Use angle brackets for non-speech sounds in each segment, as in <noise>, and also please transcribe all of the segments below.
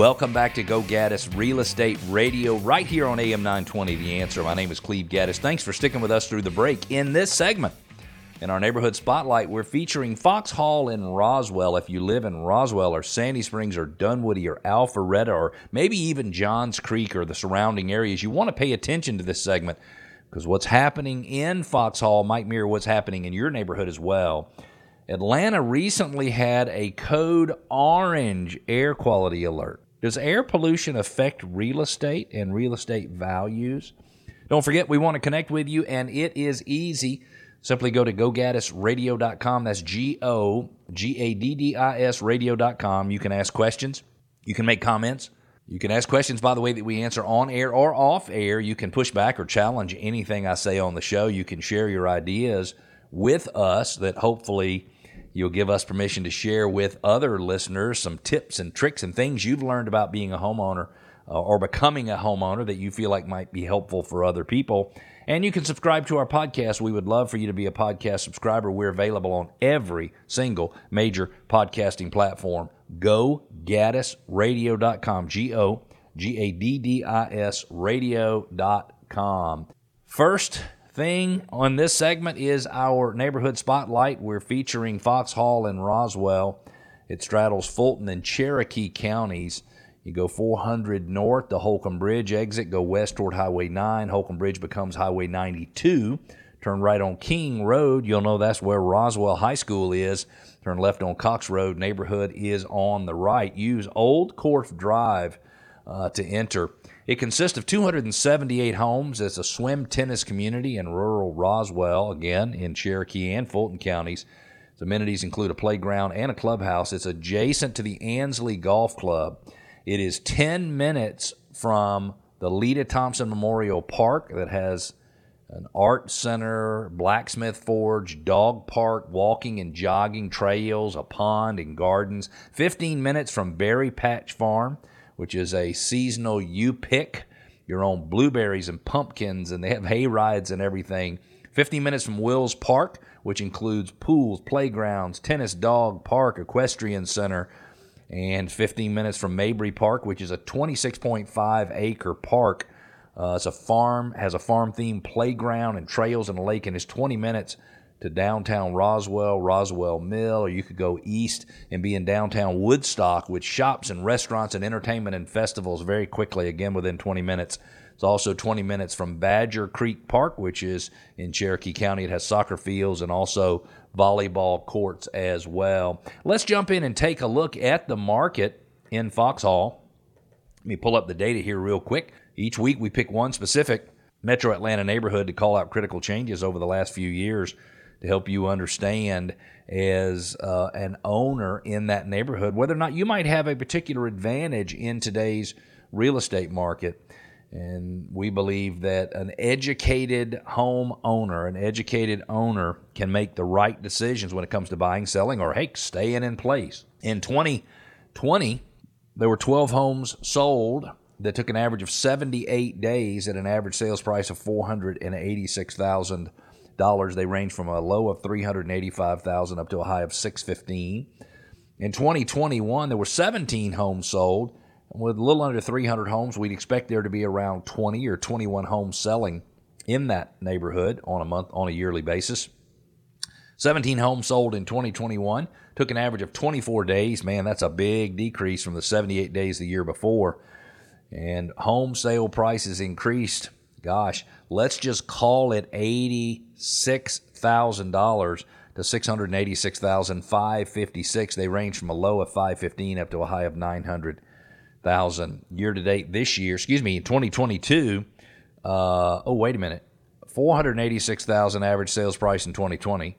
Welcome back to Go Gaddis Real Estate Radio right here on AM 920 The Answer. My name is Cleve Gaddis. Thanks for sticking with us through the break. In this segment, in our neighborhood spotlight, we're featuring Foxhall in Roswell. If you live in Roswell or Sandy Springs or Dunwoody or Alpharetta or maybe even Johns Creek or the surrounding areas, you want to pay attention to this segment because what's happening in Foxhall might mirror what's happening in your neighborhood as well. Atlanta recently had a code orange air quality alert. Does air pollution affect real estate and real estate values? Don't forget, we want to connect with you, and it is easy. Simply go to gogaddisradio.com. That's G O G A D D I S radio.com. You can ask questions, you can make comments. You can ask questions, by the way, that we answer on air or off air. You can push back or challenge anything I say on the show. You can share your ideas with us that hopefully You'll give us permission to share with other listeners some tips and tricks and things you've learned about being a homeowner uh, or becoming a homeowner that you feel like might be helpful for other people. And you can subscribe to our podcast. We would love for you to be a podcast subscriber. We're available on every single major podcasting platform. Go GaddisRadio.com. G O G A D D I S radio.com. First, thing on this segment is our neighborhood spotlight. We're featuring Foxhall in Roswell. It straddles Fulton and Cherokee counties. You go 400 north, the Holcomb Bridge exit, go west toward Highway 9. Holcomb Bridge becomes Highway 92. Turn right on King Road. You'll know that's where Roswell High School is. Turn left on Cox Road. Neighborhood is on the right. Use Old Corf Drive uh, to enter. It consists of 278 homes. It's a swim tennis community in rural Roswell, again in Cherokee and Fulton counties. Its amenities include a playground and a clubhouse. It's adjacent to the Ansley Golf Club. It is 10 minutes from the Leita Thompson Memorial Park that has an art center, blacksmith forge, dog park, walking and jogging trails, a pond and gardens. 15 minutes from Berry Patch Farm which is a seasonal you pick your own blueberries and pumpkins, and they have hay rides and everything. 15 minutes from Wills Park, which includes pools, playgrounds, tennis, dog park, equestrian center, and 15 minutes from Mabry Park, which is a 26.5 acre park. Uh, it's a farm, has a farm themed playground and trails and a lake, and is 20 minutes to downtown Roswell, Roswell Mill, or you could go east and be in downtown Woodstock with shops and restaurants and entertainment and festivals very quickly, again within 20 minutes. It's also 20 minutes from Badger Creek Park, which is in Cherokee County. It has soccer fields and also volleyball courts as well. Let's jump in and take a look at the market in Foxhall. Let me pull up the data here real quick. Each week we pick one specific metro Atlanta neighborhood to call out critical changes over the last few years to help you understand as uh, an owner in that neighborhood whether or not you might have a particular advantage in today's real estate market. And we believe that an educated home owner, an educated owner, can make the right decisions when it comes to buying, selling, or hey, staying in place. In 2020, there were 12 homes sold that took an average of 78 days at an average sales price of 486,000 dollars. They range from a low of 385,000 up to a high of 615. In 2021, there were 17 homes sold. With a little under 300 homes, we'd expect there to be around 20 or 21 homes selling in that neighborhood on a month on a yearly basis. 17 homes sold in 2021 took an average of 24 days. Man, that's a big decrease from the 78 days the year before. And home sale prices increased gosh, let's just call it $86,000 to 686,556. They range from a low of 515 up to a high of 900,000 year to date this year. Excuse me, in 2022. Uh, oh, wait a minute. 486,000 average sales price in 2020.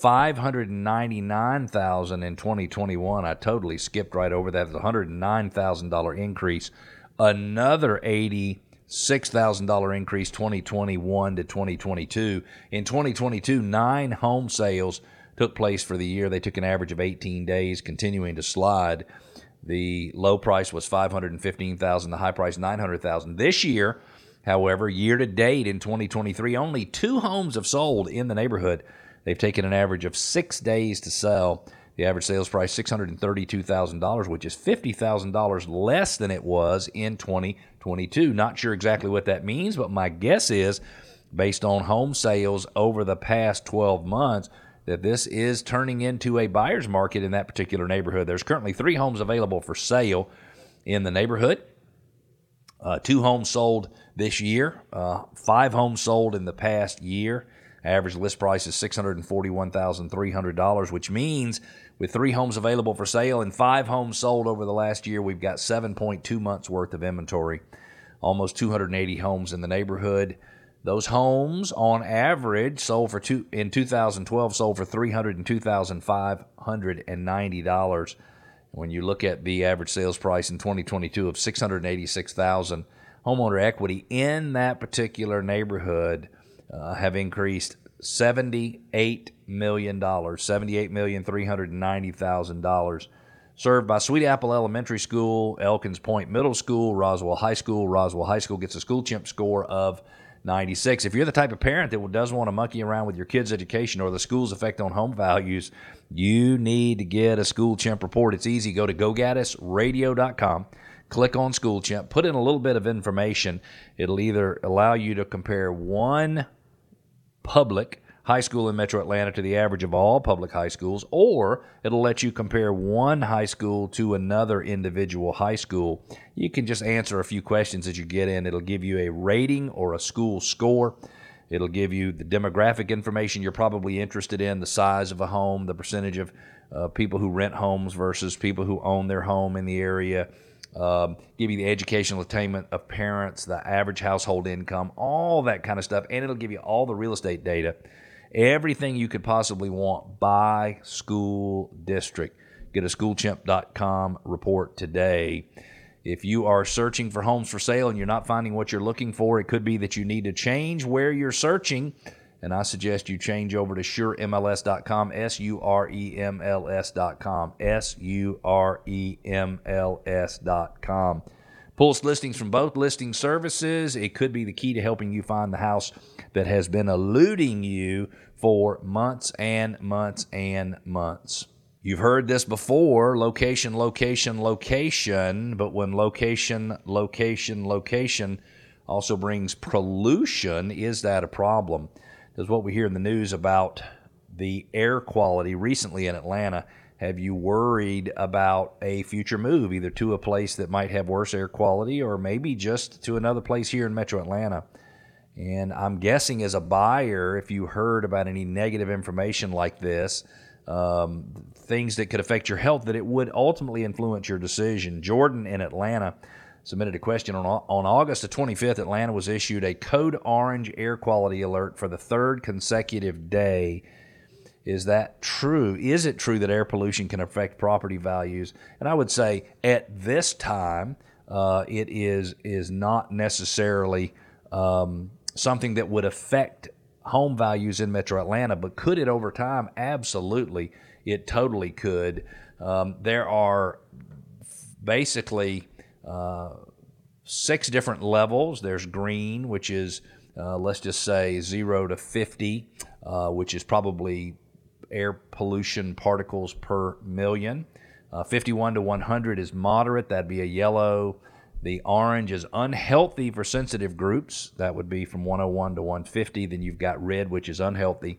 599,000 in 2021. I totally skipped right over that. It's a $109,000 increase. Another 80 $6,000 increase 2021 to 2022. In 2022, nine home sales took place for the year. They took an average of 18 days, continuing to slide. The low price was 515,000, the high price 900,000. This year, however, year to date in 2023, only two homes have sold in the neighborhood. They've taken an average of 6 days to sell. The average sales price $632,000, which is $50,000 less than it was in 2022. Not sure exactly what that means, but my guess is based on home sales over the past 12 months that this is turning into a buyer's market in that particular neighborhood. There's currently 3 homes available for sale in the neighborhood. Uh, two homes sold this year, uh, five homes sold in the past year. Average list price is $641,300, which means with three homes available for sale and five homes sold over the last year, we've got 7.2 months worth of inventory. Almost 280 homes in the neighborhood. Those homes, on average, sold for two in 2012 sold for $302,590. When you look at the average sales price in 2022 of 686,000, homeowner equity in that particular neighborhood uh, have increased $78 million, $78,390,000. Served by Sweet Apple Elementary School, Elkins Pointe Middle School, Roswell High School. Roswell High School gets a school chimp score of 96. If you're the type of parent that does want to monkey around with your kids' education or the school's effect on home values, you need to get a school chimp report. It's easy. Go to gogaddisradio.com click on School Chimp, put in a little bit of information. It'll either allow you to compare one public high school in metro Atlanta to the average of all public high schools, or it'll let you compare one high school to another individual high school. You can just answer a few questions that you get in. It'll give you a rating or a school score. It'll give you the demographic information you're probably interested in, the size of a home, the percentage of uh, people who rent homes versus people who own their home in the area um, give you the educational attainment of parents, the average household income, all that kind of stuff, and it'll give you all the real estate data, everything you could possibly want by school district. Get a schoolchimp.com report today. If you are searching for homes for sale and you're not finding what you're looking for, it could be that you need to change where you're searching and I suggest you change over to suremls.com, S U R E M L S.com, S U R E M L S.com. Pulls listings from both listing services. It could be the key to helping you find the house that has been eluding you for months and months and months. You've heard this before location, location, location, but when location, location, location also brings pollution, is that a problem? Is what we hear in the news about the air quality recently in Atlanta. Have you worried about a future move, either to a place that might have worse air quality or maybe just to another place here in metro Atlanta? And I'm guessing as a buyer, if you heard about any negative information like this, um, things that could affect your health, that it would ultimately influence your decision. Jordan in Atlanta submitted a question on, on August the 25th. Atlanta was issued a code orange air quality alert for the third consecutive day. Is that true? Is it true that air pollution can affect property values? And I would say at this time, uh, it is is not necessarily um, something that would affect home values in Metro Atlanta, but could it over time? Absolutely, it totally could. Um, there are basically six different levels. There's green, which is, uh, let's just say, 0 to 50, uh, which is probably air pollution particles per million. Uh, 51 to 100 is moderate, that'd be a yellow. The orange is unhealthy for sensitive groups, that would be from 101 to 150. Then you've got red, which is unhealthy.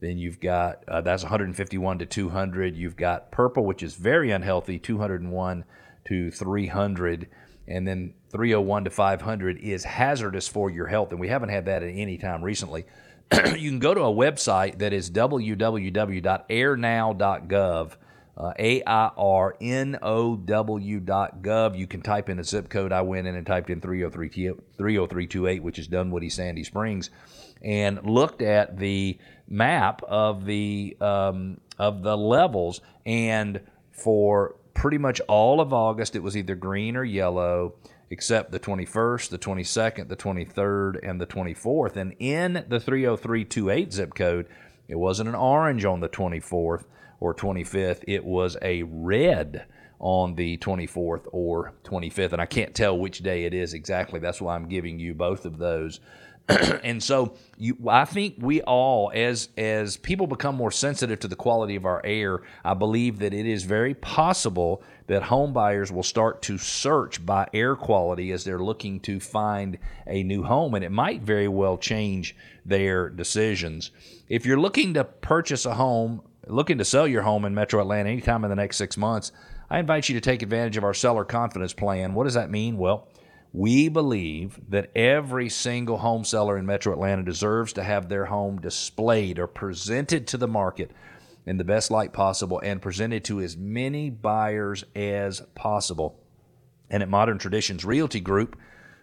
Then you've got uh, that's 151 to 200. You've got purple, which is very unhealthy, 201 to 300 and then 301 to 500 is hazardous for your health and we haven't had that at any time recently <clears throat> you can go to a website that is www.airnow.gov uh, A-I-R-N-O-W.gov. You can type in a zip code. I went in and typed in 303, 30328, which is Dunwoody, Sandy Springs, and looked at the map of the um, of the levels. And for pretty much all of August, it was either green or yellow, except the 21st, the 22nd, the 23rd, and the 24th. And in the 30328 zip code, it wasn't an orange on the 24th or 25th, it was a red on the 24th or 25th. And I can't tell which day it is exactly. That's why I'm giving you both of those. <clears throat> and so you, I think we all, as as people become more sensitive to the quality of our air, I believe that it is very possible that home buyers will start to search by air quality as they're looking to find a new home, and it might very well change their decisions. If you're looking to purchase a home, looking to sell your home in Metro Atlanta anytime in the next six months, I invite you to take advantage of our seller confidence plan. What does that mean? Well we believe that every single home seller in Metro Atlanta deserves to have their home displayed or presented to the market in the best light possible and presented to as many buyers as possible. And at Modern Traditions Realty Group,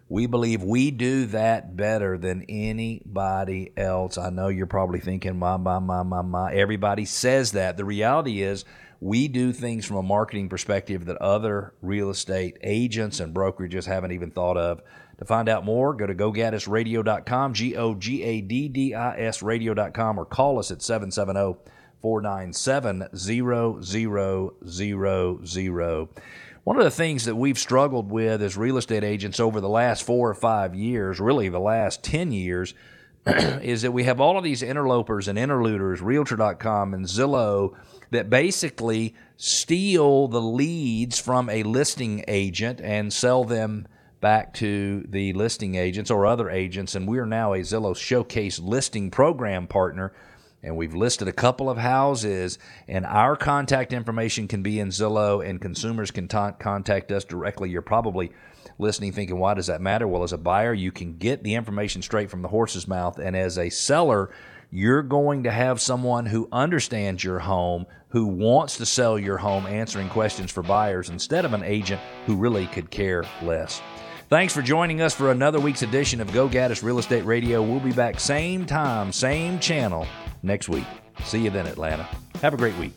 we believe we do that better than anybody else. I know you're probably thinking, my, my, my, my, my. Everybody says that. The reality is, we do things from a marketing perspective that other real estate agents and brokerages haven't even thought of. To find out more, go to gogaddisradio.com, G O G A D D I S radio.com, or call us at 770 497 0000. One of the things that we've struggled with as real estate agents over the last four or five years, really the last 10 years, <clears throat> is that we have all of these interlopers and interluders, Realtor.com and Zillow, that basically steal the leads from a listing agent and sell them back to the listing agents or other agents. And we are now a Zillow Showcase listing program partner. And we've listed a couple of houses, and our contact information can be in Zillow, and consumers can t- contact us directly. You're probably listening thinking, why does that matter? Well, as a buyer, you can get the information straight from the horse's mouth. And as a seller, you're going to have someone who understands your home, who wants to sell your home, answering questions for buyers instead of an agent who really could care less. Thanks for joining us for another week's edition of Go Gaddis Real Estate Radio. We'll be back same time, same channel next week. See you then, Atlanta. Have a great week.